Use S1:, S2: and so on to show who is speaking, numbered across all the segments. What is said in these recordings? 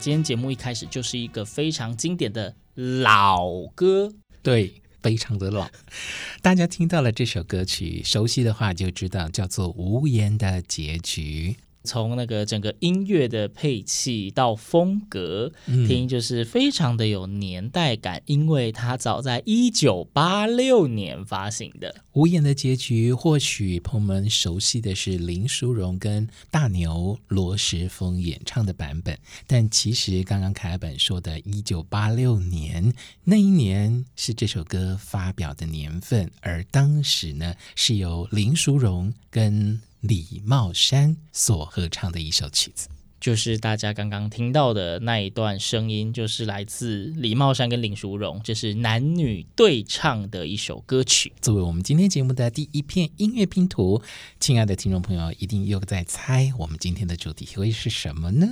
S1: 今天节目一开始就是一个非常经典的老歌，
S2: 对，非常的老。大家听到了这首歌曲，熟悉的话就知道，叫做《无言的结局》。
S1: 从那个整个音乐的配器到风格，听就是非常的有年代感，因为它早在一九八六年发行的《
S2: 无言的结局》。或许朋友们熟悉的是林淑荣跟大牛罗时丰演唱的版本，但其实刚刚凯尔本说的，一九八六年那一年是这首歌发表的年份，而当时呢是由林淑荣跟李茂山所合唱的一首曲子，
S1: 就是大家刚刚听到的那一段声音，就是来自李茂山跟林淑荣，这是男女对唱的一首歌曲。
S2: 作为我们今天节目的第一片音乐拼图，亲爱的听众朋友，一定又在猜我们今天的主题会是什么呢？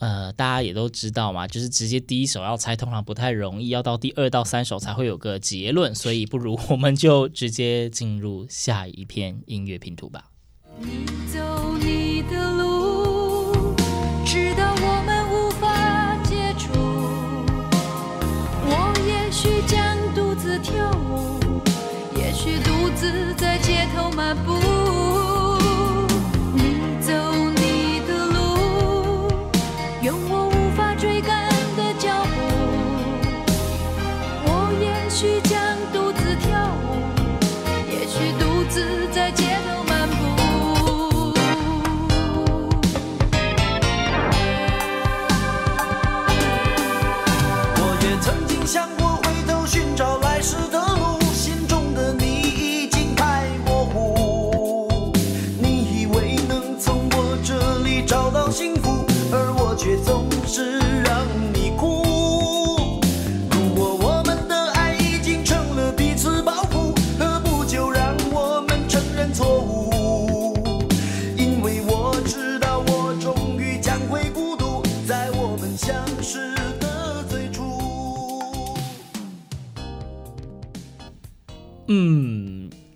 S1: 呃，大家也都知道嘛，就是直接第一首要猜，通常不太容易，要到第二到三首才会有个结论，所以不如我们就直接进入下一片音乐拼图吧。
S3: 你走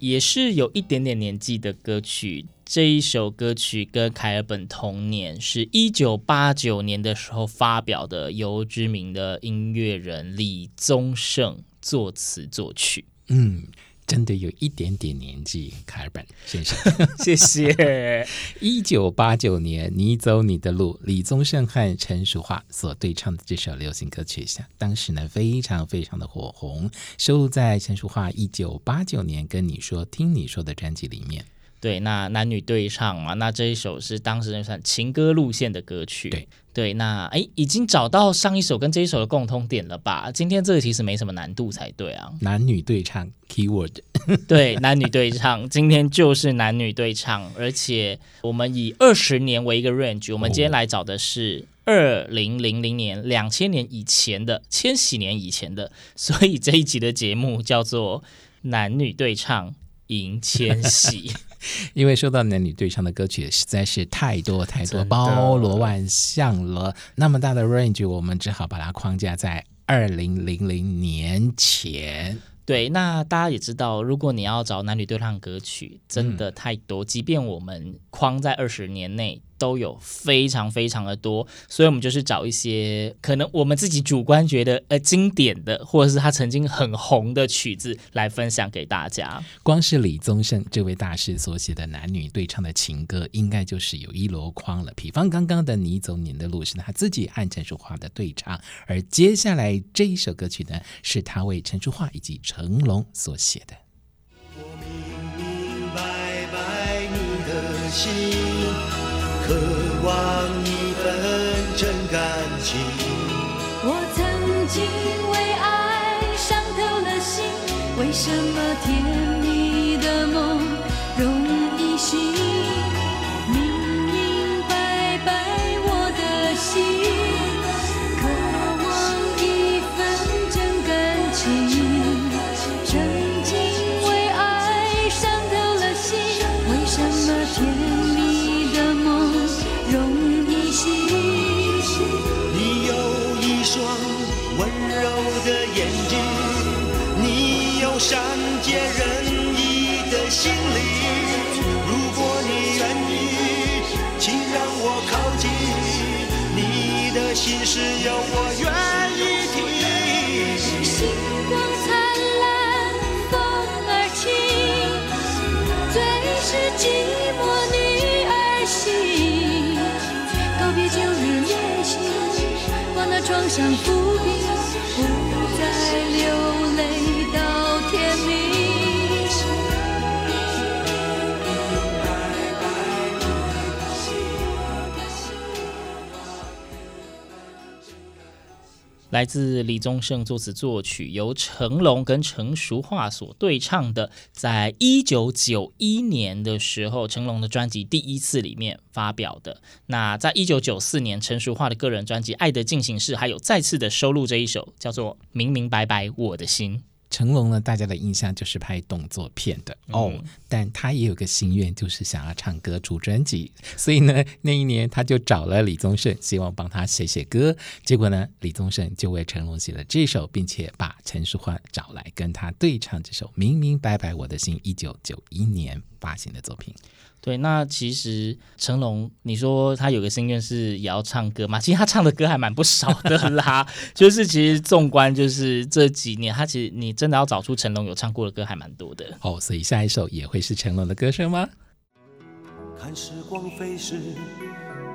S3: 也
S1: 是有一点点年纪的歌曲，这一首歌曲跟凯尔本同年，是一九八九年的时候发表的，由知名的音乐人李宗盛作词作曲。
S2: 嗯。真的有一点点年纪，卡尔本先生，
S1: 谢谢。
S2: 一九八九年，你走你的路，李宗盛和陈淑桦所对唱的这首流行歌曲，下当时呢非常非常的火红，收录在陈淑桦一九八九年《跟你说听你说》的专辑里面。
S1: 对，那男女对唱嘛，那这一首是当时那算情歌路线的歌曲。
S2: 对。
S1: 对，那哎，已经找到上一首跟这一首的共通点了吧？今天这个其实没什么难度才对啊。
S2: 男女对唱，keyword。
S1: 对，男女对唱，今天就是男女对唱，而且我们以二十年为一个 range，我们今天来找的是二零零零年、两千年以前的、千禧年以前的，所以这一集的节目叫做男女对唱迎千禧。
S2: 因为说到男女对唱的歌曲实在是太多太多，包罗万象了。那么大的 range，我们只好把它框架在二零零零年前。
S1: 对，那大家也知道，如果你要找男女对唱歌曲，真的太多。嗯、即便我们框在二十年内。都有非常非常的多，所以我们就是找一些可能我们自己主观觉得呃经典的，或者是他曾经很红的曲子来分享给大家。
S2: 光是李宗盛这位大师所写的男女对唱的情歌，应该就是有一箩筐了。比方刚刚的《你走你的路》是他自己和陈淑桦的对唱，而接下来这一首歌曲呢，是他为陈淑桦以及成龙所写的。我明明白白你的心
S4: 渴望一份真感情。
S3: 我曾经为爱伤透了心，为什么甜善解人意的心灵，如果你愿意，请让我靠近。
S4: 你的心事有我愿意听。
S3: 星光灿烂，风儿轻，最是寂寞女儿心。告别旧日恋情，把那创伤。
S1: 来自李宗盛作词作曲，由成龙跟陈淑桦所对唱的，在一九九一年的时候，成龙的专辑《第一次》里面发表的。那在一九九四年，陈淑桦的个人专辑《爱的进行式》还有再次的收录这一首，叫做《明明白白我的心》。
S2: 成龙呢，大家的印象就是拍动作片的哦，嗯、但他也有个心愿，就是想要唱歌出专辑，所以呢，那一年他就找了李宗盛，希望帮他写写歌。结果呢，李宗盛就为成龙写了这首，并且把陈淑桦找来跟他对唱这首《明明白白我的心》，一九九一年发行的作品。
S1: 对，那其实成龙，你说他有个心愿是也要唱歌吗？其实他唱的歌还蛮不少的啦。就是其实纵观就是这几年，他其实你真的要找出成龙有唱过的歌还蛮多的。
S2: 哦，所以下一首也会是成龙的歌声吗？
S4: 看时光飞逝，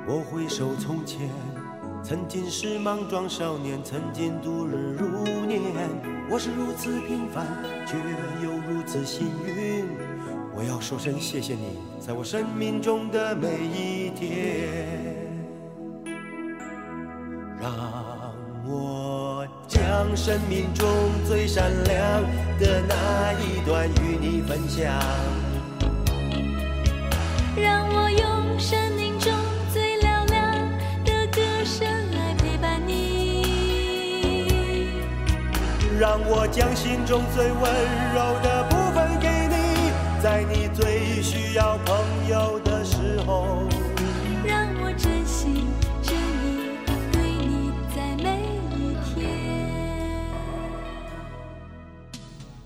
S4: 我回首从前，曾经是莽撞少年，曾经度日如年。我是如此平凡，却又如此幸运。我要说声谢谢你，在我生命中的每一天，让我将生命中最闪亮的那一段与你分享。
S3: 让我用生命中最嘹亮的歌声来陪伴你。
S4: 让我将心中最温柔的部分。在你最需要朋友的时候，
S3: 让我真心真意对你在每一天。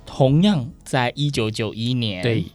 S1: 同样在一九九一年，
S2: 对，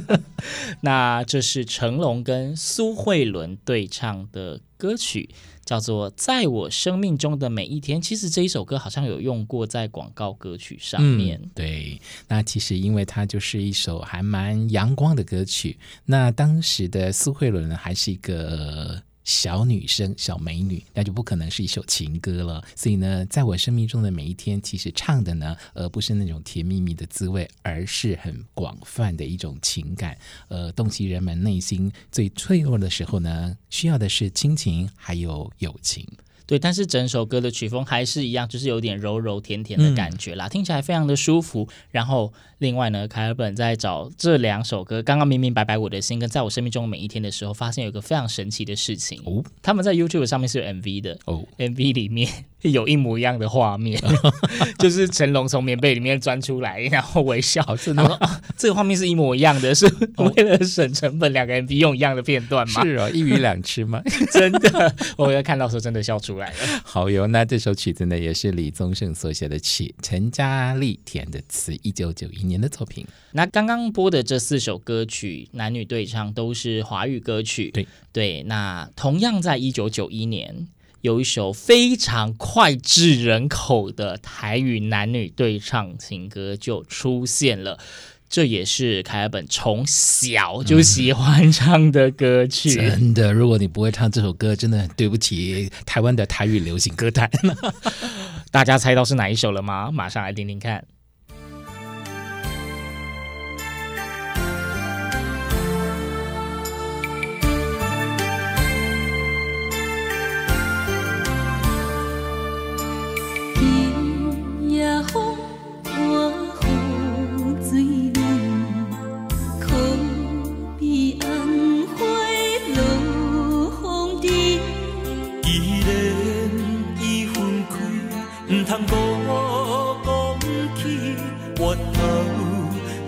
S1: 那这是成龙跟苏慧伦对唱的歌曲。叫做在我生命中的每一天，其实这一首歌好像有用过在广告歌曲上面。
S2: 对，那其实因为它就是一首还蛮阳光的歌曲。那当时的苏慧伦，还是一个。小女生、小美女，那就不可能是一首情歌了。所以呢，在我生命中的每一天，其实唱的呢，而不是那种甜蜜蜜的滋味，而是很广泛的一种情感，呃，洞悉人们内心最脆弱的时候呢，需要的是亲情，还有友情。
S1: 对，但是整首歌的曲风还是一样，就是有点柔柔甜甜的感觉啦，嗯、听起来非常的舒服。然后另外呢，凯尔本在找这两首歌，刚刚明明白白我的心跟在我生命中每一天的时候，发现有一个非常神奇的事情哦，他们在 YouTube 上面是有 MV 的哦，MV 里面。有一模一样的画面，就是成龙从棉被里面钻出来，然后微笑。真的这个画面是一模一样的，是为了省成本，两个人 MV 用一样的片段吗？
S2: 是哦，一鱼两吃吗？
S1: 真的，我要看到时候真的笑出来了。
S2: 好哟，那这首曲子呢，也是李宗盛所写的曲，陈嘉丽填的词，一九九一年的作品。
S1: 那刚刚播的这四首歌曲，男女对唱都是华语歌曲。
S2: 对
S1: 对，那同样在一九九一年。有一首非常脍炙人口的台语男女对唱情歌就出现了，这也是凯尔本从小就喜欢唱的歌曲。
S2: 嗯，真的，如果你不会唱这首歌，真的很对不起台湾的台语流行歌坛。
S1: 大家猜到是哪一首了吗？马上来听听看。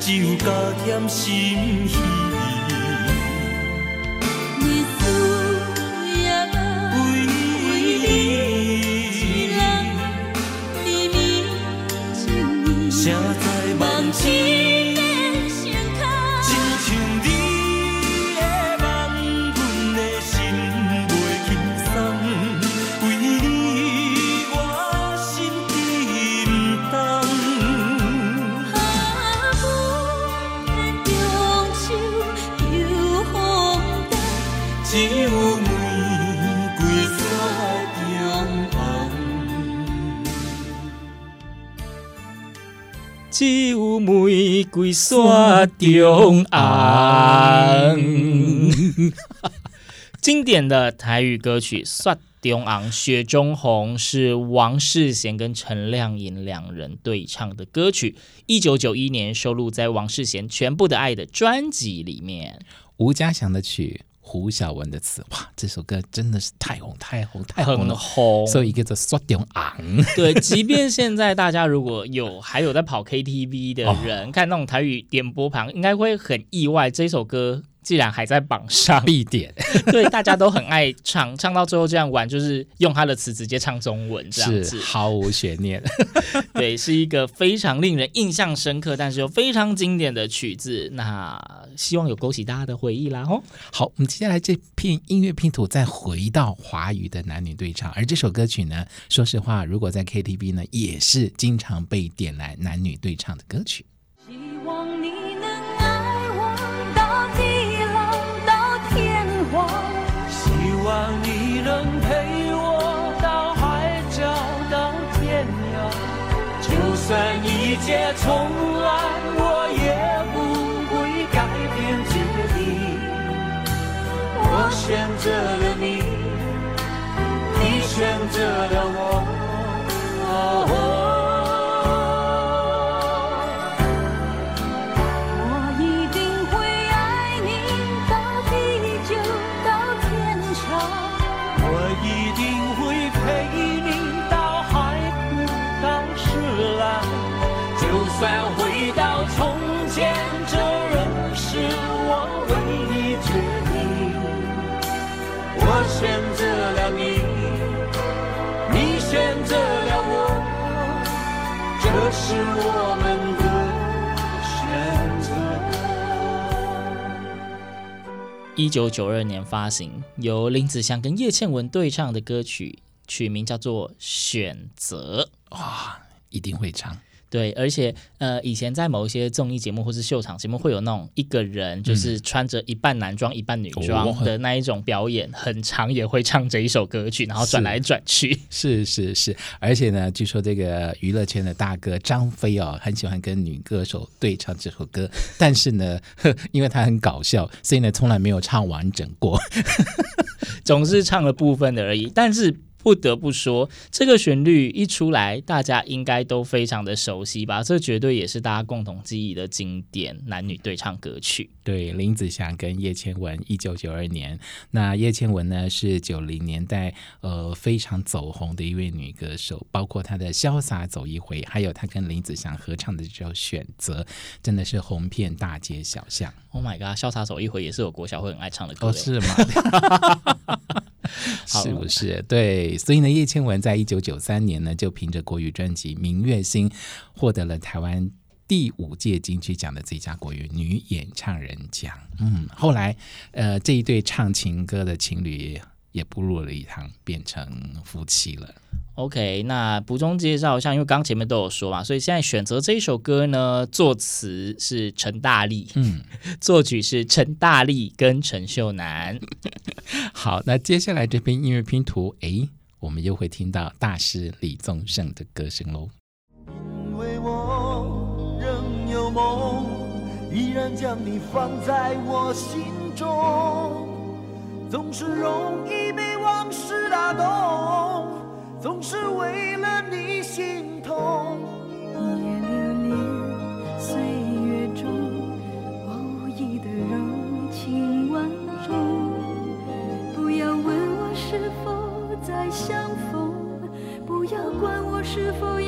S5: 心稀。
S3: 你需要
S5: 为
S3: 一
S5: 你，
S3: 人黎明情意，
S5: 谁在
S3: 望
S5: 梦
S3: 起
S5: 玫瑰雪中
S1: 红。经典的台语歌曲《雪中红》，雪中红是王世贤跟陈亮颖两人对唱的歌曲，一九九一年收录在王世贤《全部的爱》的专辑里面。
S2: 吴家祥的曲，胡小文的词，哇，这首歌真的是太红太红太红
S1: 很
S2: 了，
S1: 红，
S2: 所以叫做刷点昂。
S1: 对，即便现在大家如果有还有在跑 KTV 的人，看那种台语点播旁，应该会很意外，这首歌既然还在榜上，
S2: 必点
S1: 对，大家都很爱唱，唱到最后这样玩，就是用他的词直接唱中文这
S2: 样
S1: 子，
S2: 毫无悬念。
S1: 对，是一个非常令人印象深刻，但是又非常经典的曲子。那希望有勾起大家的回忆啦，吼。
S2: 好，我们接下来这片音乐拼图再回到华语的男女对唱，而这首歌曲呢，说实话，如果在 KTV 呢，也是经常被点来男女对唱的歌曲。
S5: 算一切重来，我也不会改变决定。我选择了你，你选择了我。是我们的选择。
S1: 一九九二年发行，由林子祥跟叶倩文对唱的歌曲，曲名叫做《选择》。
S2: 哇，一定会唱。
S1: 对，而且呃，以前在某一些综艺节目或是秀场节目，会有那种一个人就是穿着一半男装、一半女装的那一种表演，很长也会唱这一首歌曲，然后转来转去。
S2: 是是是，而且呢，据说这个娱乐圈的大哥张飞哦，很喜欢跟女歌手对唱这首歌，但是呢，呵因为他很搞笑，所以呢，从来没有唱完整过，
S1: 总是唱了部分的而已。但是不得不说，这个旋律一出来，大家应该都非常的熟悉吧？这绝对也是大家共同记忆的经典男女对唱歌曲。
S2: 对，林子祥跟叶倩文，一九九二年。那叶倩文呢，是九零年代呃非常走红的一位女歌手，包括她的《潇洒走一回》，还有她跟林子祥合唱的这首《选择》，真的是红遍大街小巷。
S1: Oh my god，潇洒走一回也是我国小会很爱唱的歌。
S2: 哦，是吗？是不是？对，所以呢，叶倩文在一九九三年呢，就凭着国语专辑《明月心》，获得了台湾第五届金曲奖的最佳国语女演唱人奖。嗯，后来，呃，这一对唱情歌的情侣也步入了一堂，变成夫妻了。
S1: OK，那补充介绍一下，因为刚前面都有说嘛，所以现在选择这一首歌呢，作词是陈大力，
S2: 嗯，
S1: 作曲是陈大力跟陈秀楠。
S2: 好，那接下来这篇音乐拼图，诶，我们又会听到大师李宗盛的歌声喽。
S4: 因为我仍有梦，依然将你放在我心中，总是容易被往事打动。总是为了你心痛，
S3: 一眼流连岁月中我，无意的柔情万种。不要问我是否再相逢，不要管我是否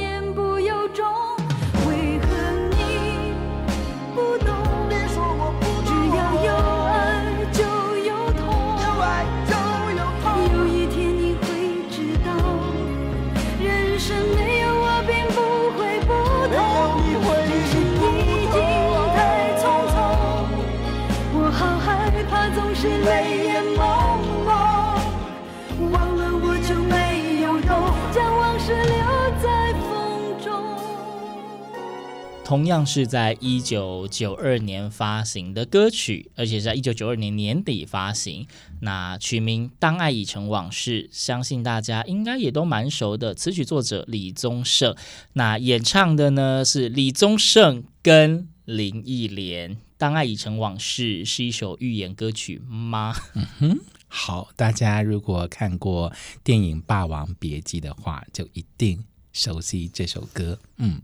S1: 同样是在一九九二年发行的歌曲，而且是在一九九二年年底发行。那曲名《当爱已成往事》，相信大家应该也都蛮熟的。词曲作者李宗盛，那演唱的呢是李宗盛跟林忆莲。《当爱已成往事》是一首寓言歌曲吗？
S2: 嗯哼，好，大家如果看过电影《霸王别姬》的话，就一定熟悉这首歌。嗯。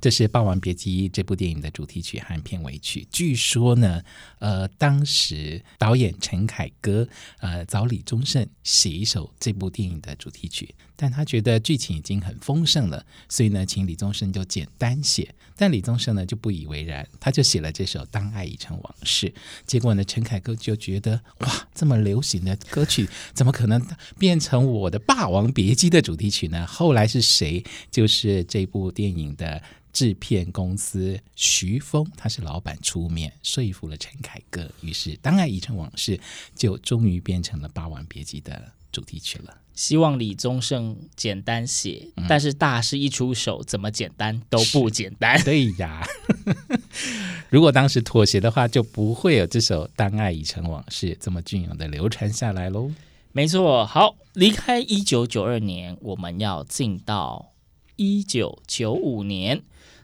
S2: 这是《霸王别姬》这部电影的主题曲和片尾曲。据说呢，呃，当时导演陈凯歌呃找李宗盛写一首这部电影的主题曲，但他觉得剧情已经很丰盛了，所以呢，请李宗盛就简单写。但李宗盛呢就不以为然，他就写了这首《当爱已成往事》。结果呢，陈凯歌就觉得哇，这么流行的歌曲怎么可能变成我的《霸王别姬》的主题曲呢？后来是谁？就是这部电影的。制片公司徐峰，他是老板出面说服了陈凯歌，于是《当爱已成往事》就终于变成了《霸王别姬》的主题曲了。
S1: 希望李宗盛简单写，嗯、但是大师一出手，怎么简单都不简单。
S2: 对呀，如果当时妥协的话，就不会有这首《当爱已成往事》这么隽永的流传下来喽。
S1: 没错，好，离开一九九二年，我们要进到一九九五年。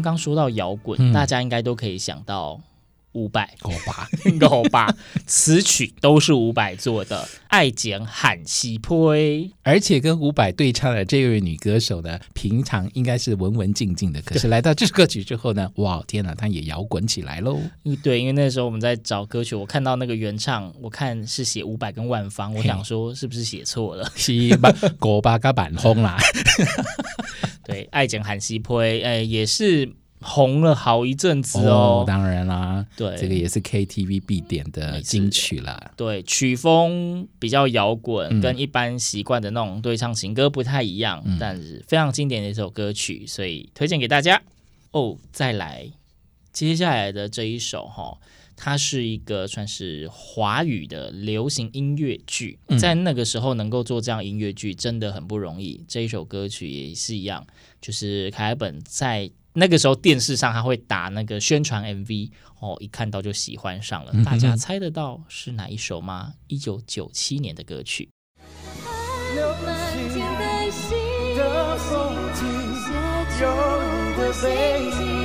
S1: 刚刚说到摇滚，嗯、大家应该都可以想到伍佰、
S2: 欧巴、
S1: 欧巴，词曲都是伍佰做的，《爱情罕是批》，
S2: 而且跟伍佰对唱的这位女歌手呢，平常应该是文文静静的，可是来到这首歌曲之后呢，哇，天哪，她也摇滚起来喽！
S1: 对，因为那时候我们在找歌曲，我看到那个原唱，我看是写伍佰跟万芳，我想说是不是写错了？
S2: 是吧？欧巴嘎板轰啦。
S1: 对，爱情罕是批，哎，也是红了好一阵子哦。
S2: 哦当然啦，
S1: 对，
S2: 这个也是 KTV 必点的金曲啦。
S1: 对，曲风比较摇滚，嗯、跟一般习惯的那种对唱情歌不太一样，嗯、但是非常经典的一首歌曲，所以推荐给大家。哦，再来，接下来的这一首哈。它是一个算是华语的流行音乐剧，在那个时候能够做这样音乐剧真的很不容易。这一首歌曲也是一样，就是凯尔本在那个时候电视上他会打那个宣传 MV，哦，一看到就喜欢上了。大家猜得到是哪一首吗？一九九七年的歌曲。
S5: 是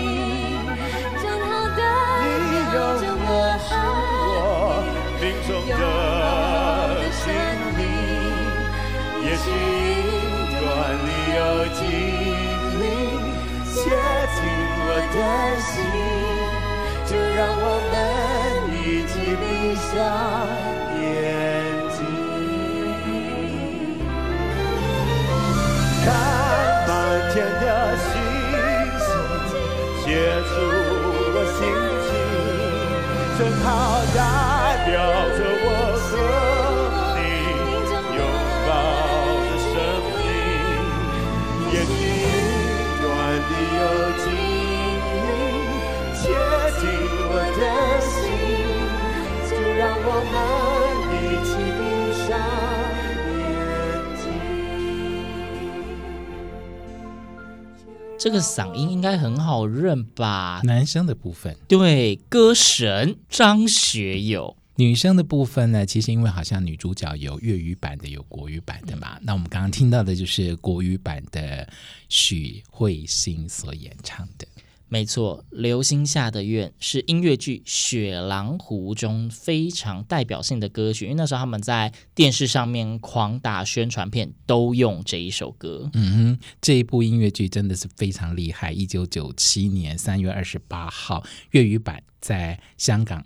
S1: 这个嗓音应该很好认吧？
S2: 男生的部分，
S1: 对，歌神张学友。
S2: 女生的部分呢，其实因为好像女主角有粤语版的，有国语版的嘛。嗯、那我们刚刚听到的就是国语版的许慧欣所演唱的。
S1: 没错，《流星下的愿》是音乐剧《雪狼湖》中非常代表性的歌曲，因为那时候他们在电视上面狂打宣传片，都用这一首歌。
S2: 嗯哼，这一部音乐剧真的是非常厉害。一九九七年三月二十八号，粤语版在香港。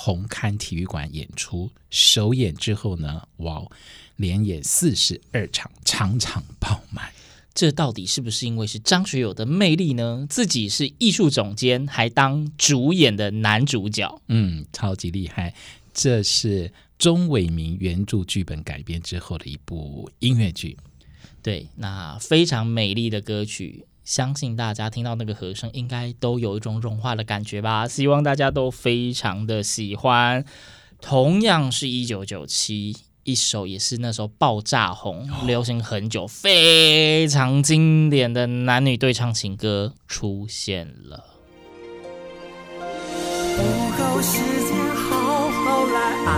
S2: 红磡体育馆演出首演之后呢，哇，连演四十二场，场场爆满。
S1: 这到底是不是因为是张学友的魅力呢？自己是艺术总监，还当主演的男主角，
S2: 嗯，超级厉害。这是钟伟明原著剧本改编之后的一部音乐剧。
S1: 对，那非常美丽的歌曲。相信大家听到那个和声，应该都有一种融化的感觉吧？希望大家都非常的喜欢。同样是一九九七，一首也是那时候爆炸红、流行很久、非常经典的男女对唱情歌出现了。不够时间好好来爱。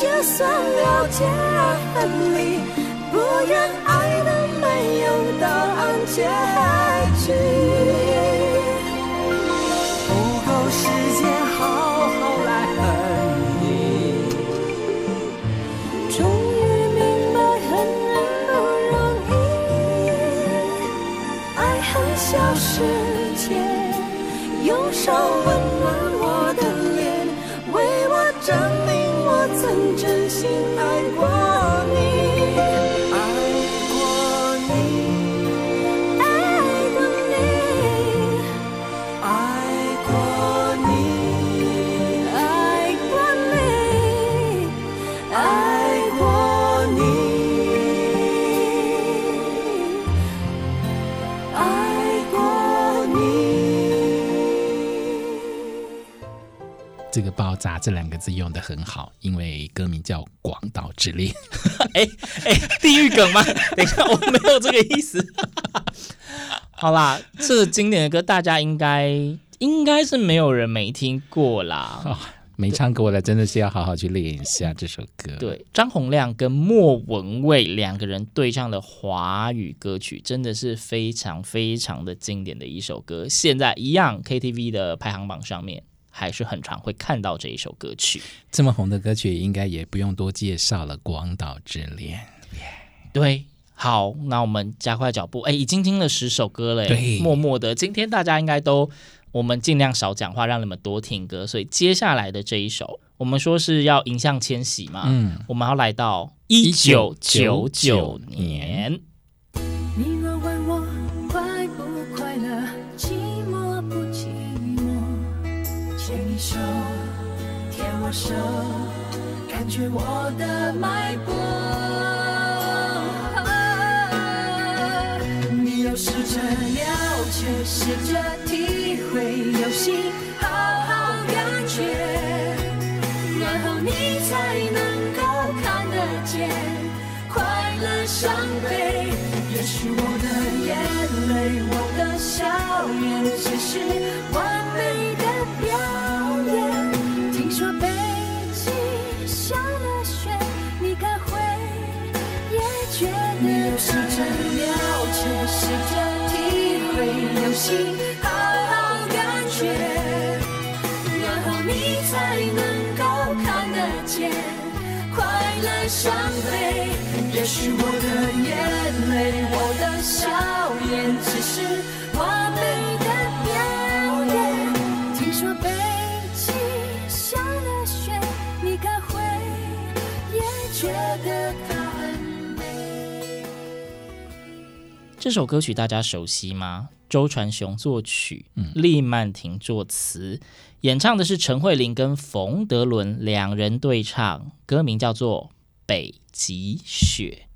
S1: 就算了解而分离，不愿爱的没有答案结局。不够时间好好来恨你，终于明白恨人不容易。爱恨消失前，用手温
S2: 这个“爆炸”这两个字用的很好，因为歌名叫《广岛之恋》。
S1: 哎哎，地狱梗吗？等一下，我没有这个意思。好啦，这个经典的歌，大家应该应该是没有人没听过啦。
S2: 哦、没唱过的，真的是要好好去练一下这首歌。
S1: 对，张洪量跟莫文蔚两个人对唱的华语歌曲，真的是非常非常的经典的一首歌。现在一样，KTV 的排行榜上面。还是很常会看到这一首歌曲，
S2: 这么红的歌曲，应该也不用多介绍了。《广岛之恋》
S1: yeah，对，好，那我们加快脚步，哎，已经听了十首歌了，对，默默的，今天大家应该都，我们尽量少讲话，让你们多听歌，所以接下来的这一首，我们说是要迎向千禧嘛，嗯，我们要来到一九九九年。手，手，感觉我的脉搏。你要试着了解，试着体会，用心好好感觉，然后你才能够看得见快乐伤悲。也许我的眼泪，我的笑脸，只是这首歌曲大家熟悉吗？周传雄作曲，嗯厉曼婷作词，演唱的是陈慧琳跟冯德伦两人对唱，歌名叫做《北极雪》。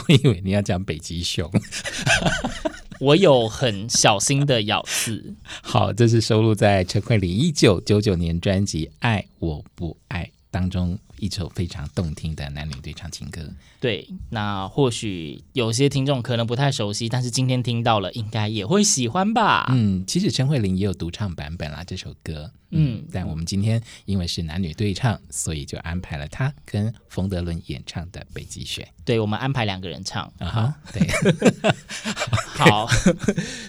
S2: 我以为你要讲北极熊，
S1: 我有很小心的咬字。
S2: 好，这是收录在陈慧琳一九九九年专辑《爱我不爱》当中一首非常动听的男女对唱情歌。
S1: 对，那或许有些听众可能不太熟悉，但是今天听到了，应该也会喜欢吧？
S2: 嗯，其实陈慧琳也有独唱版本啦，这首歌。嗯，
S1: 嗯，
S2: 但我们今天因为是男女对唱，所以就安排了她跟冯德伦演唱的《北极雪》。
S1: 对，我们安排两个人唱
S2: 啊哈，对，
S1: 好，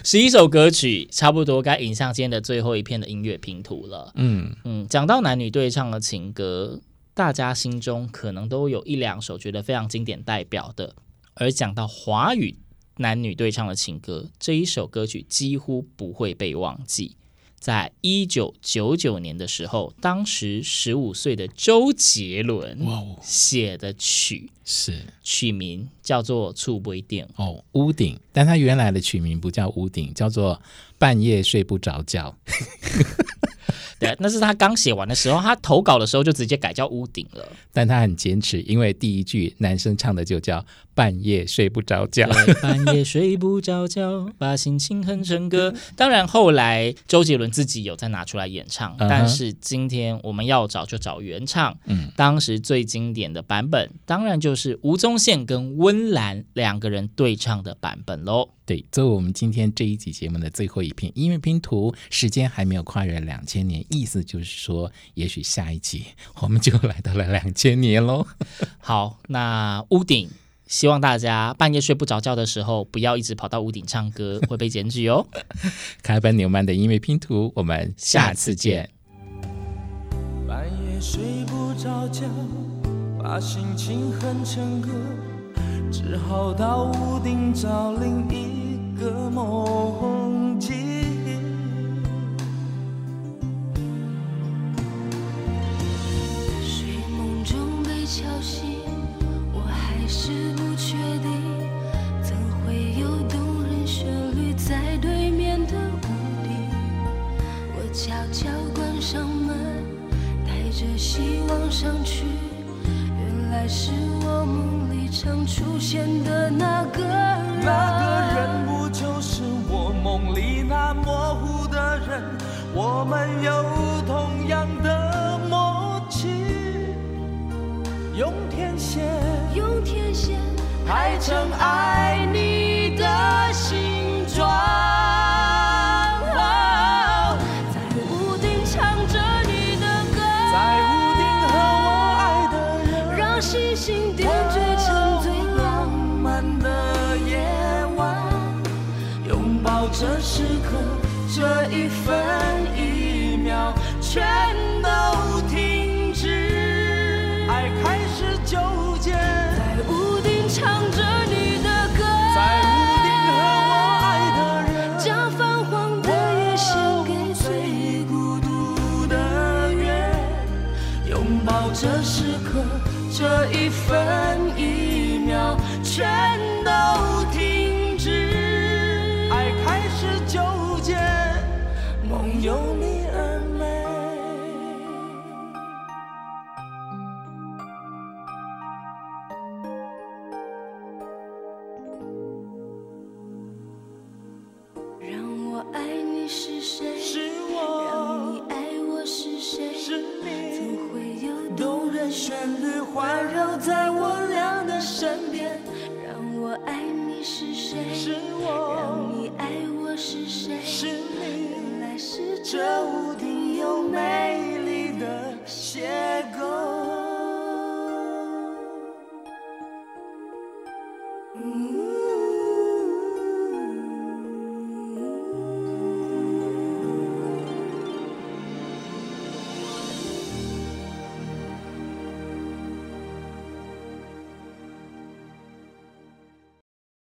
S1: 十一首歌曲，差不多该引向今天的最后一片的音乐拼图了。嗯嗯，讲到男女对唱的情歌。大家心中可能都有一两首觉得非常经典代表的，而讲到华语男女对唱的情歌，这一首歌曲几乎不会被忘记。在一九九九年的时候，当时十五岁的周杰伦写的曲
S2: 是
S1: 曲名叫做《触不一定》
S2: 哦，屋顶，但他原来的曲名不叫屋顶，叫做半夜睡不着觉。
S1: 对，那是他刚写完的时候，他投稿的时候就直接改叫屋顶了。
S2: 但他很坚持，因为第一句男生唱的就叫半夜睡不着觉，
S1: 半夜睡不着觉，把心情哼成歌。当然后来周杰伦自己有再拿出来演唱，嗯、但是今天我们要找就找原唱。嗯，当时最经典的版本，当然就是吴宗宪跟温岚两个人对唱的版本喽。
S2: 对，作为我们今天这一集节目的最后一篇音乐拼图，时间还没有跨越两千年，意思就是说，也许下一集我们就来到了两千年喽。
S1: 好，那屋顶，希望大家半夜睡不着觉的时候，不要一直跑到屋顶唱歌，会被检举哦。
S2: 开本纽曼的音乐拼图，我们下次见。
S5: 半夜睡不着觉，把心情哼成歌。只好到屋顶找另一个梦境。
S3: 睡梦中被敲醒，是不确定，怎会有动人旋律在对面的屋顶我悄悄关上门，带着希望上去，原来是我梦里。常出现的那个人，
S5: 那个人不就是我梦里那模糊的人？我们有同样天
S3: 线
S5: 排成爱有